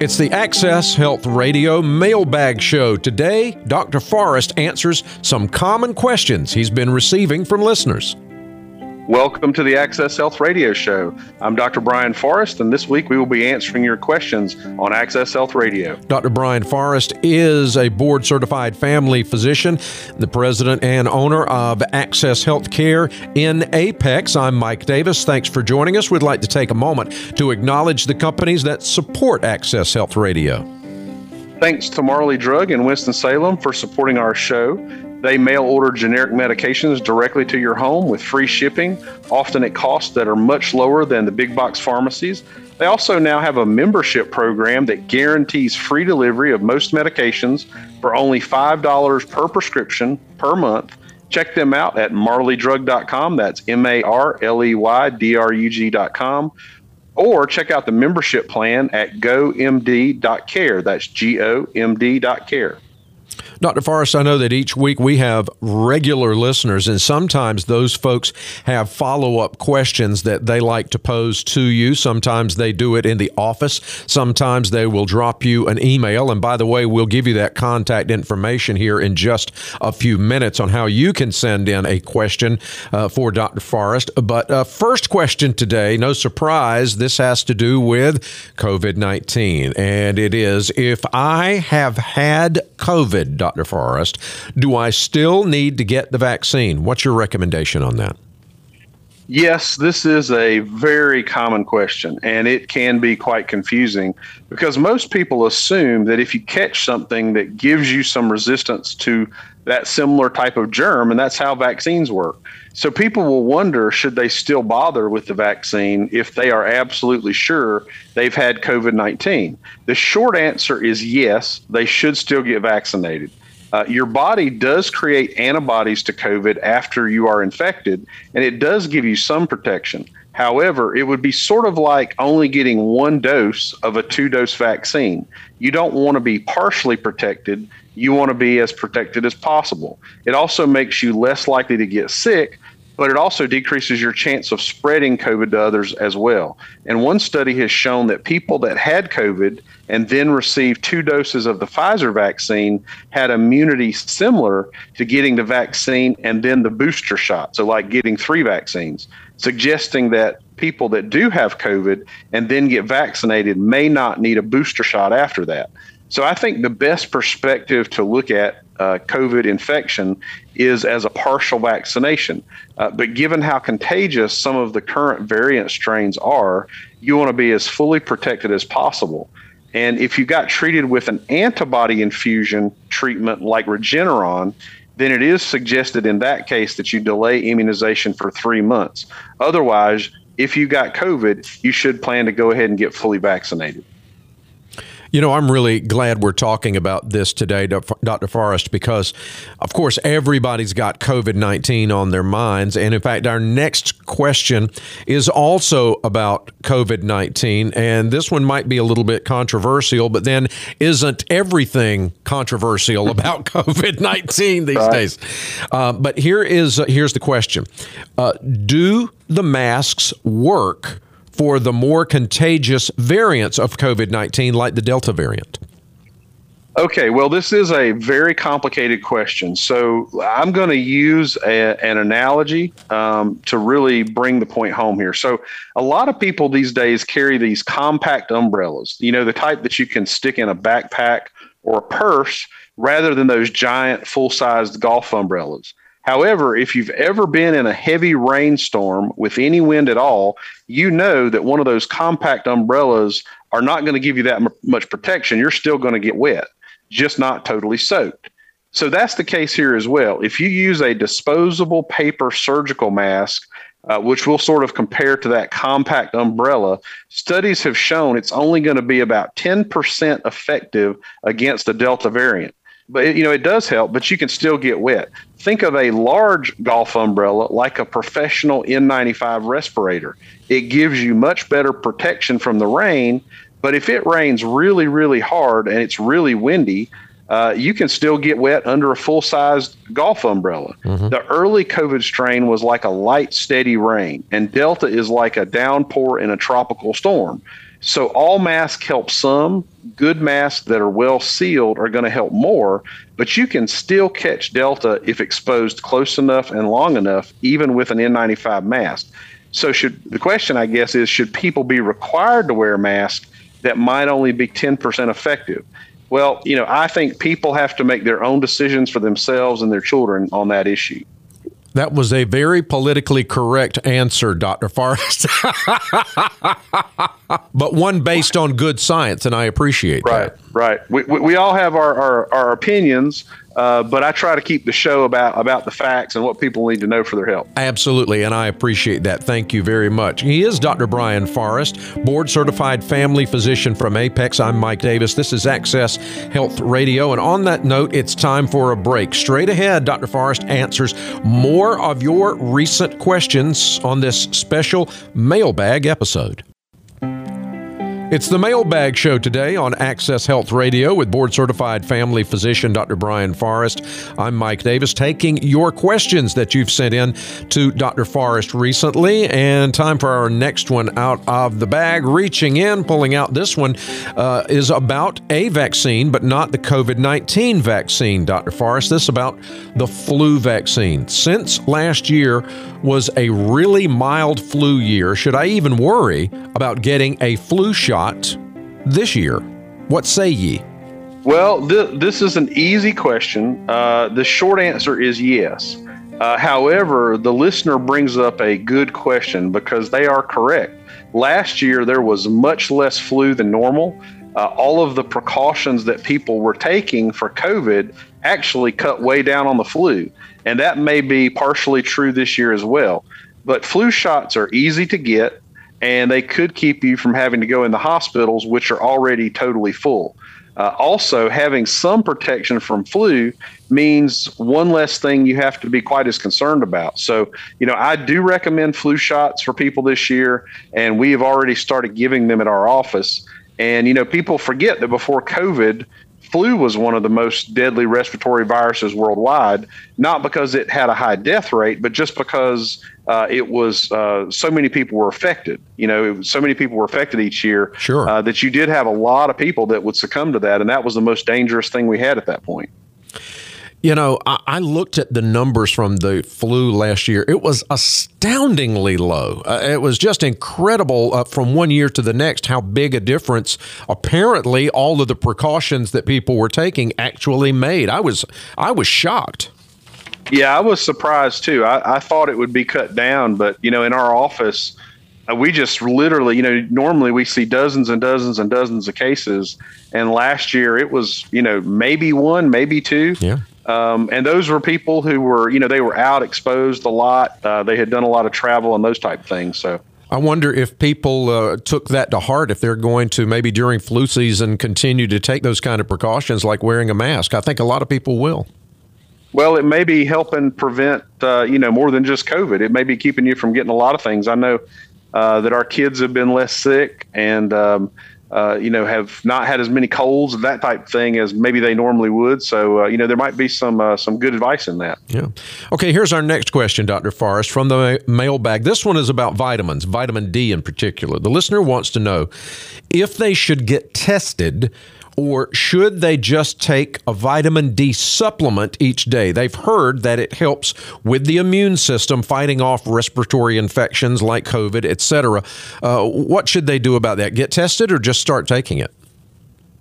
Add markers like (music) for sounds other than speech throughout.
It's the Access Health Radio Mailbag Show. Today, Dr. Forrest answers some common questions he's been receiving from listeners. Welcome to the Access Health Radio Show. I'm Dr. Brian Forrest, and this week we will be answering your questions on Access Health Radio. Dr. Brian Forrest is a board certified family physician, the president and owner of Access Healthcare in Apex. I'm Mike Davis. Thanks for joining us. We'd like to take a moment to acknowledge the companies that support Access Health Radio. Thanks to Marley Drug in Winston-Salem for supporting our show. They mail order generic medications directly to your home with free shipping, often at costs that are much lower than the big box pharmacies. They also now have a membership program that guarantees free delivery of most medications for only $5 per prescription per month. Check them out at marleydrug.com. That's M A R L E Y D R U G.com. Or check out the membership plan at gomd.care. That's G O M D.care. Dr. Forrest, I know that each week we have regular listeners, and sometimes those folks have follow up questions that they like to pose to you. Sometimes they do it in the office, sometimes they will drop you an email. And by the way, we'll give you that contact information here in just a few minutes on how you can send in a question uh, for Dr. Forrest. But uh, first question today, no surprise, this has to do with COVID 19. And it is if I have had COVID, Dr. Forrest. Do I still need to get the vaccine? What's your recommendation on that? Yes, this is a very common question, and it can be quite confusing because most people assume that if you catch something that gives you some resistance to that similar type of germ, and that's how vaccines work. So people will wonder should they still bother with the vaccine if they are absolutely sure they've had COVID 19? The short answer is yes, they should still get vaccinated. Uh, your body does create antibodies to COVID after you are infected, and it does give you some protection. However, it would be sort of like only getting one dose of a two dose vaccine. You don't want to be partially protected, you want to be as protected as possible. It also makes you less likely to get sick but it also decreases your chance of spreading COVID to others as well. And one study has shown that people that had COVID and then received two doses of the Pfizer vaccine had immunity similar to getting the vaccine and then the booster shot. So, like getting three vaccines, suggesting that people that do have COVID and then get vaccinated may not need a booster shot after that. So, I think the best perspective to look at uh, COVID infection is as a partial vaccination. Uh, but given how contagious some of the current variant strains are, you want to be as fully protected as possible. And if you got treated with an antibody infusion treatment like Regeneron, then it is suggested in that case that you delay immunization for three months. Otherwise, if you got COVID, you should plan to go ahead and get fully vaccinated. You know, I'm really glad we're talking about this today, Dr. Forrest, because, of course, everybody's got COVID 19 on their minds. And in fact, our next question is also about COVID 19. And this one might be a little bit controversial, but then isn't everything controversial (laughs) about COVID 19 these right. days? Uh, but here is uh, here's the question uh, Do the masks work? For the more contagious variants of COVID 19, like the Delta variant? Okay, well, this is a very complicated question. So I'm going to use a, an analogy um, to really bring the point home here. So a lot of people these days carry these compact umbrellas, you know, the type that you can stick in a backpack or a purse rather than those giant full sized golf umbrellas. However, if you've ever been in a heavy rainstorm with any wind at all, you know that one of those compact umbrellas are not going to give you that m- much protection. You're still going to get wet, just not totally soaked. So that's the case here as well. If you use a disposable paper surgical mask, uh, which will sort of compare to that compact umbrella, studies have shown it's only going to be about 10% effective against the Delta variant but it, you know it does help but you can still get wet. Think of a large golf umbrella like a professional n95 respirator. It gives you much better protection from the rain but if it rains really really hard and it's really windy uh, you can still get wet under a full sized golf umbrella. Mm-hmm. The early COVID strain was like a light, steady rain, and Delta is like a downpour in a tropical storm. So all masks help some. Good masks that are well sealed are going to help more, but you can still catch Delta if exposed close enough and long enough, even with an N95 mask. So should the question I guess is should people be required to wear masks that might only be 10% effective? Well, you know, I think people have to make their own decisions for themselves and their children on that issue. That was a very politically correct answer, Dr. Forrest. (laughs) but one based on good science, and I appreciate right, that. Right, right. We, we, we all have our, our, our opinions, uh, but I try to keep the show about about the facts and what people need to know for their health. Absolutely, and I appreciate that. Thank you very much. He is Dr. Brian Forrest, board certified family physician from Apex. I'm Mike Davis. This is Access Health Radio, and on that note, it's time for a break. Straight ahead, Dr. Forrest answers more of your recent questions on this special mailbag episode. It's the Mailbag Show today on Access Health Radio with board certified family physician Dr. Brian Forrest. I'm Mike Davis, taking your questions that you've sent in to Dr. Forrest recently. And time for our next one out of the bag. Reaching in, pulling out this one uh, is about a vaccine, but not the COVID 19 vaccine, Dr. Forrest. This is about the flu vaccine. Since last year was a really mild flu year, should I even worry about getting a flu shot? Shot this year? What say ye? Well, th- this is an easy question. Uh, the short answer is yes. Uh, however, the listener brings up a good question because they are correct. Last year, there was much less flu than normal. Uh, all of the precautions that people were taking for COVID actually cut way down on the flu. And that may be partially true this year as well. But flu shots are easy to get and they could keep you from having to go in the hospitals, which are already totally full. Uh, also, having some protection from flu means one less thing you have to be quite as concerned about. So, you know, I do recommend flu shots for people this year, and we have already started giving them at our office. And, you know, people forget that before COVID, flu was one of the most deadly respiratory viruses worldwide, not because it had a high death rate, but just because uh, it was uh, so many people were affected. You know, so many people were affected each year sure. uh, that you did have a lot of people that would succumb to that, and that was the most dangerous thing we had at that point. You know, I, I, looked at the numbers from the flu last year. It was astoundingly low. Uh, it was just incredible uh, from one year to the next how big a difference apparently all of the precautions that people were taking actually made. I was I was shocked. Yeah, I was surprised too. I, I thought it would be cut down, but you know, in our office, uh, we just literally, you know, normally we see dozens and dozens and dozens of cases, and last year it was, you know, maybe one, maybe two. Yeah. Um, and those were people who were, you know, they were out exposed a lot. Uh, they had done a lot of travel and those type things. So I wonder if people uh, took that to heart, if they're going to maybe during flu season continue to take those kind of precautions like wearing a mask. I think a lot of people will. Well, it may be helping prevent, uh, you know, more than just COVID. It may be keeping you from getting a lot of things. I know uh, that our kids have been less sick and um, uh, you know, have not had as many colds, that type of thing, as maybe they normally would. So, uh, you know, there might be some uh, some good advice in that. Yeah. Okay. Here's our next question, Dr. Forrest, from the mailbag. This one is about vitamins, vitamin D in particular. The listener wants to know if they should get tested or should they just take a vitamin D supplement each day? They've heard that it helps with the immune system fighting off respiratory infections like COVID, etc. Uh, what should they do about that? Get tested or just start taking it?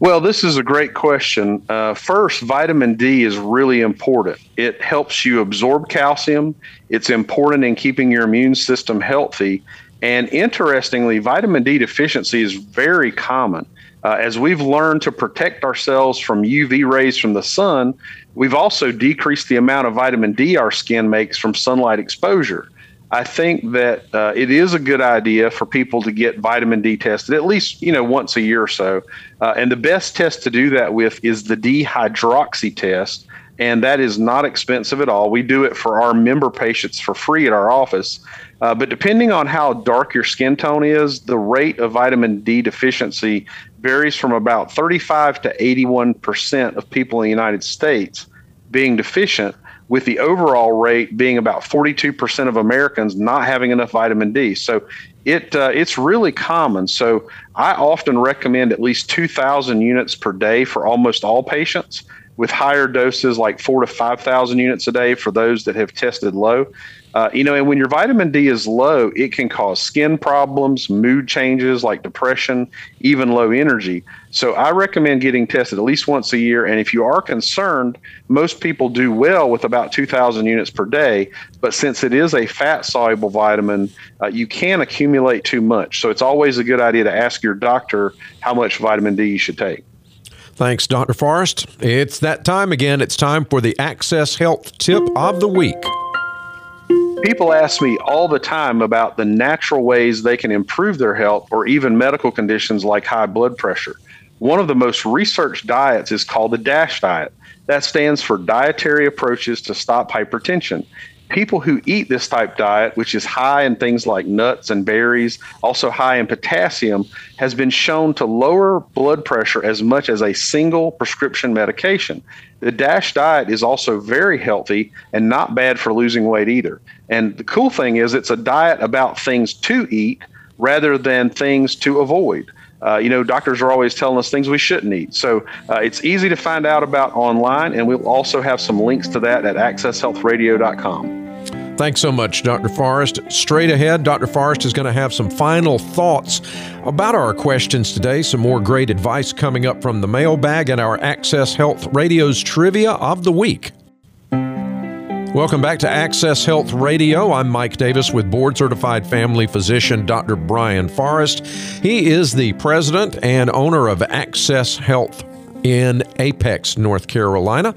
Well, this is a great question. Uh, first, vitamin D is really important. It helps you absorb calcium. It's important in keeping your immune system healthy. And interestingly, vitamin D deficiency is very common. Uh, as we've learned to protect ourselves from UV rays from the sun, we've also decreased the amount of vitamin D our skin makes from sunlight exposure. I think that uh, it is a good idea for people to get vitamin D tested at least you know once a year or so. Uh, and the best test to do that with is the dehydroxy test, and that is not expensive at all. We do it for our member patients for free at our office. Uh, but depending on how dark your skin tone is, the rate of vitamin D deficiency varies from about 35 to 81 percent of people in the United States being deficient, with the overall rate being about 42 percent of Americans not having enough vitamin D. So it uh, it's really common. So I often recommend at least 2,000 units per day for almost all patients, with higher doses like four to 5,000 units a day for those that have tested low. Uh, you know, and when your vitamin D is low, it can cause skin problems, mood changes like depression, even low energy. So I recommend getting tested at least once a year. And if you are concerned, most people do well with about 2,000 units per day. But since it is a fat soluble vitamin, uh, you can accumulate too much. So it's always a good idea to ask your doctor how much vitamin D you should take. Thanks, Dr. Forrest. It's that time again. It's time for the Access Health Tip of the Week. People ask me all the time about the natural ways they can improve their health or even medical conditions like high blood pressure. One of the most researched diets is called the DASH diet. That stands for Dietary Approaches to Stop Hypertension. People who eat this type diet, which is high in things like nuts and berries, also high in potassium, has been shown to lower blood pressure as much as a single prescription medication. The DASH diet is also very healthy and not bad for losing weight either. And the cool thing is, it's a diet about things to eat rather than things to avoid. Uh, you know, doctors are always telling us things we shouldn't eat. So uh, it's easy to find out about online, and we'll also have some links to that at accesshealthradio.com. Thanks so much, Dr. Forrest. Straight ahead, Dr. Forrest is going to have some final thoughts about our questions today. Some more great advice coming up from the mailbag and our Access Health Radio's Trivia of the Week. Welcome back to Access Health Radio. I'm Mike Davis with board certified family physician Dr. Brian Forrest. He is the president and owner of Access Health in Apex, North Carolina.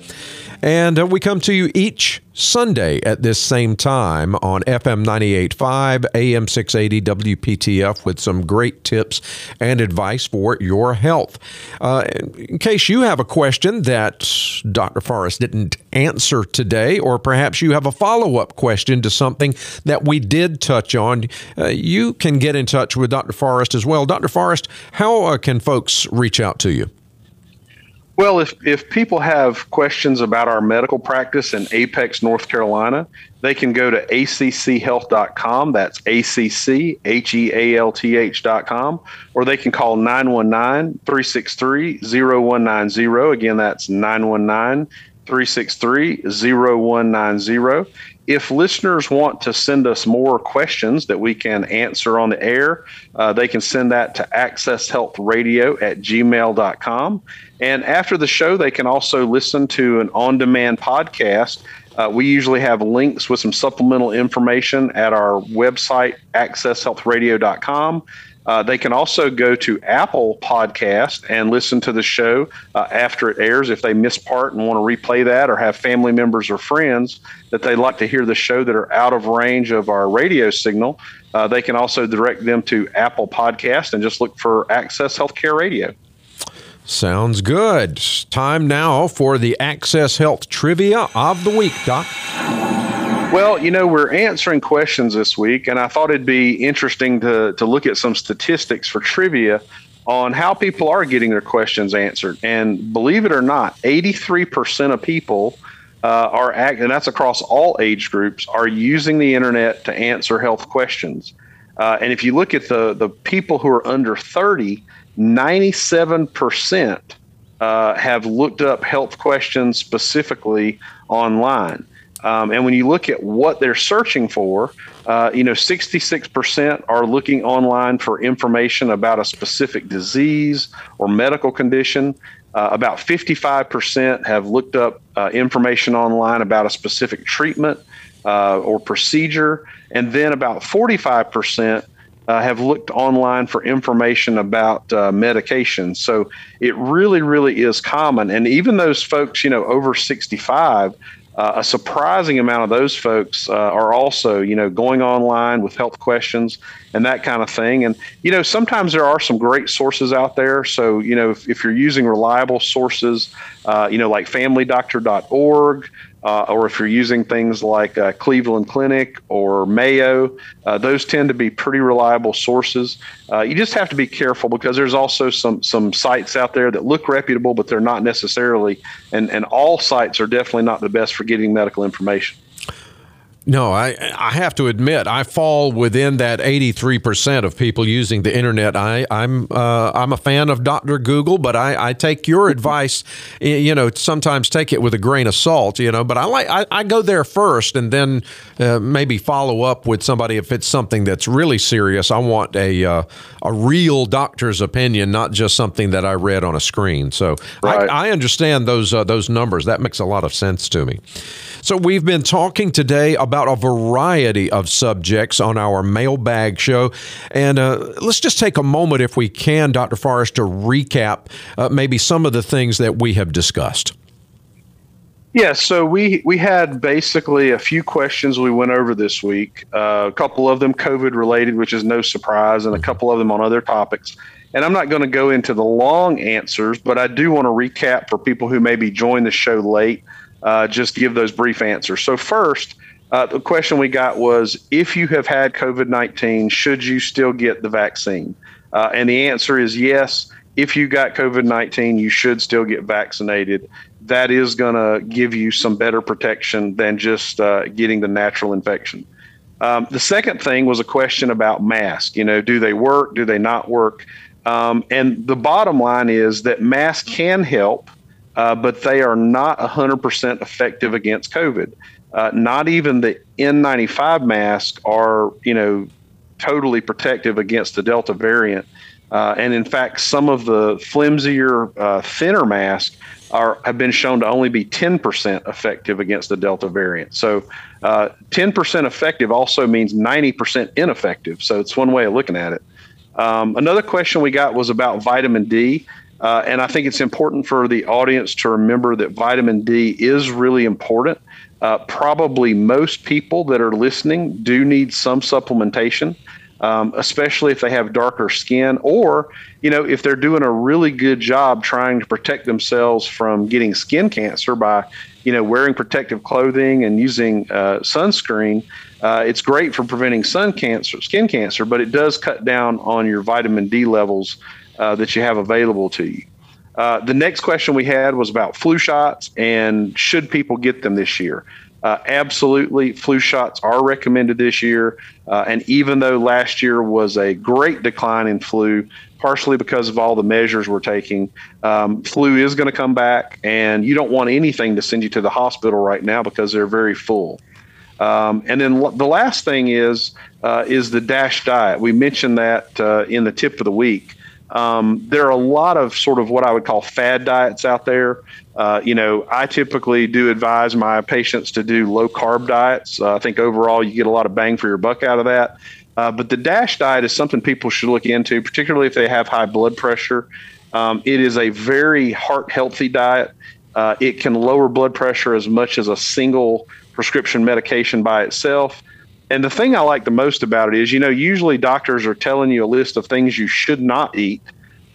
And uh, we come to you each Sunday at this same time on FM 98.5, AM 680, WPTF with some great tips and advice for your health. Uh, in case you have a question that Dr. Forrest didn't answer today, or perhaps you have a follow up question to something that we did touch on, uh, you can get in touch with Dr. Forrest as well. Dr. Forrest, how uh, can folks reach out to you? Well, if, if people have questions about our medical practice in Apex, North Carolina, they can go to acchealth.com. That's A-C-C-H-E-A-L-T-H.com. Or they can call 919-363-0190. Again, that's 919-363-0190. If listeners want to send us more questions that we can answer on the air, uh, they can send that to accesshealthradio at gmail.com. And after the show, they can also listen to an on demand podcast. Uh, we usually have links with some supplemental information at our website, accesshealthradio.com. Uh, they can also go to Apple Podcast and listen to the show uh, after it airs if they miss part and want to replay that or have family members or friends that they'd like to hear the show that are out of range of our radio signal. Uh, they can also direct them to Apple Podcast and just look for Access Healthcare Radio. Sounds good. Time now for the Access Health Trivia of the Week, Doc. Well, you know, we're answering questions this week, and I thought it'd be interesting to, to look at some statistics for trivia on how people are getting their questions answered. And believe it or not, 83% of people uh, are, act- and that's across all age groups, are using the internet to answer health questions. Uh, and if you look at the, the people who are under 30, 97% uh, have looked up health questions specifically online. Um, and when you look at what they're searching for, uh, you know, 66% are looking online for information about a specific disease or medical condition. Uh, about 55% have looked up uh, information online about a specific treatment uh, or procedure. And then about 45% uh, have looked online for information about uh, medication. So it really, really is common. And even those folks, you know, over 65, uh, a surprising amount of those folks uh, are also, you know, going online with health questions and that kind of thing. And, you know, sometimes there are some great sources out there. So, you know, if, if you're using reliable sources, uh, you know, like familydoctor.org, uh, or if you're using things like uh, Cleveland Clinic or Mayo, uh, those tend to be pretty reliable sources. Uh, you just have to be careful because there's also some some sites out there that look reputable, but they're not necessarily, and and all sites are definitely not the best for getting medical information. No, I I have to admit I fall within that 83% of people using the internet. I I'm uh, I'm a fan of Dr. Google, but I, I take your (laughs) advice, you know, sometimes take it with a grain of salt, you know, but I like I, I go there first and then uh, maybe follow up with somebody if it's something that's really serious. I want a uh, a real doctor's opinion, not just something that I read on a screen. So right. I, I, understand those uh, those numbers. That makes a lot of sense to me. So we've been talking today about a variety of subjects on our mailbag show, and uh, let's just take a moment, if we can, Dr. Forrest, to recap uh, maybe some of the things that we have discussed. Yeah, so we we had basically a few questions we went over this week. Uh, a couple of them COVID related, which is no surprise, and a couple of them on other topics. And I'm not going to go into the long answers, but I do want to recap for people who maybe joined the show late uh, just give those brief answers. So, first, uh, the question we got was if you have had COVID 19, should you still get the vaccine? Uh, and the answer is yes. If you got COVID 19, you should still get vaccinated. That is going to give you some better protection than just uh, getting the natural infection. Um, the second thing was a question about masks. You know, do they work? Do they not work? Um, and the bottom line is that masks can help uh, but they are not 100% effective against COVID. Uh, not even the N95 masks are, you know, totally protective against the Delta variant. Uh, and in fact, some of the flimsier, uh, thinner masks are have been shown to only be 10% effective against the Delta variant. So, 10% uh, effective also means 90% ineffective. So it's one way of looking at it. Um, another question we got was about vitamin D. Uh, and I think it's important for the audience to remember that vitamin D is really important. Uh, probably most people that are listening do need some supplementation, um, especially if they have darker skin, or you know if they're doing a really good job trying to protect themselves from getting skin cancer by you know wearing protective clothing and using uh, sunscreen. Uh, it's great for preventing sun cancer, skin cancer, but it does cut down on your vitamin D levels uh, that you have available to you. Uh, the next question we had was about flu shots and should people get them this year? Uh, absolutely, flu shots are recommended this year. Uh, and even though last year was a great decline in flu, partially because of all the measures we're taking, um, flu is going to come back, and you don't want anything to send you to the hospital right now because they're very full. Um, and then the last thing is uh, is the DASH diet. We mentioned that uh, in the tip of the week. Um, there are a lot of sort of what I would call fad diets out there. Uh, you know, I typically do advise my patients to do low carb diets. Uh, I think overall you get a lot of bang for your buck out of that. Uh, but the DASH diet is something people should look into, particularly if they have high blood pressure. Um, it is a very heart healthy diet. Uh, it can lower blood pressure as much as a single prescription medication by itself. And the thing I like the most about it is, you know, usually doctors are telling you a list of things you should not eat.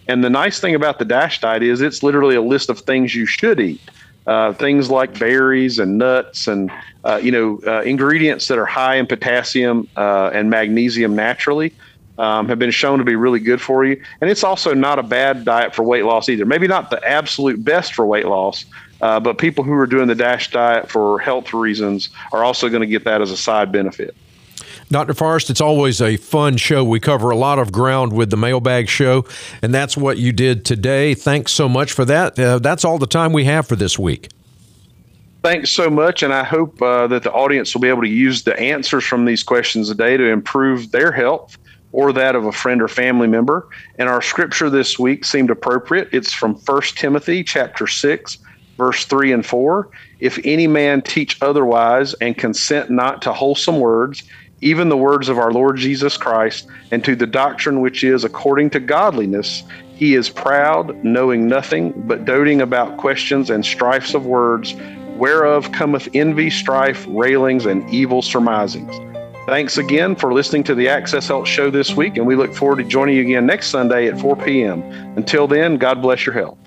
And the nice thing about the DASH diet is it's literally a list of things you should eat. Uh, things like berries and nuts and, uh, you know, uh, ingredients that are high in potassium uh, and magnesium naturally um, have been shown to be really good for you. And it's also not a bad diet for weight loss either. Maybe not the absolute best for weight loss, uh, but people who are doing the DASH diet for health reasons are also going to get that as a side benefit. Dr. Forrest, it's always a fun show. We cover a lot of ground with the mailbag show, and that's what you did today. Thanks so much for that. Uh, that's all the time we have for this week. Thanks so much, and I hope uh, that the audience will be able to use the answers from these questions today to improve their health or that of a friend or family member. And our scripture this week seemed appropriate. It's from 1 Timothy chapter 6, verse 3 and 4. If any man teach otherwise and consent not to wholesome words, even the words of our Lord Jesus Christ, and to the doctrine which is according to godliness. He is proud, knowing nothing, but doting about questions and strifes of words, whereof cometh envy, strife, railings, and evil surmisings. Thanks again for listening to the Access Health Show this week, and we look forward to joining you again next Sunday at 4 p.m. Until then, God bless your health.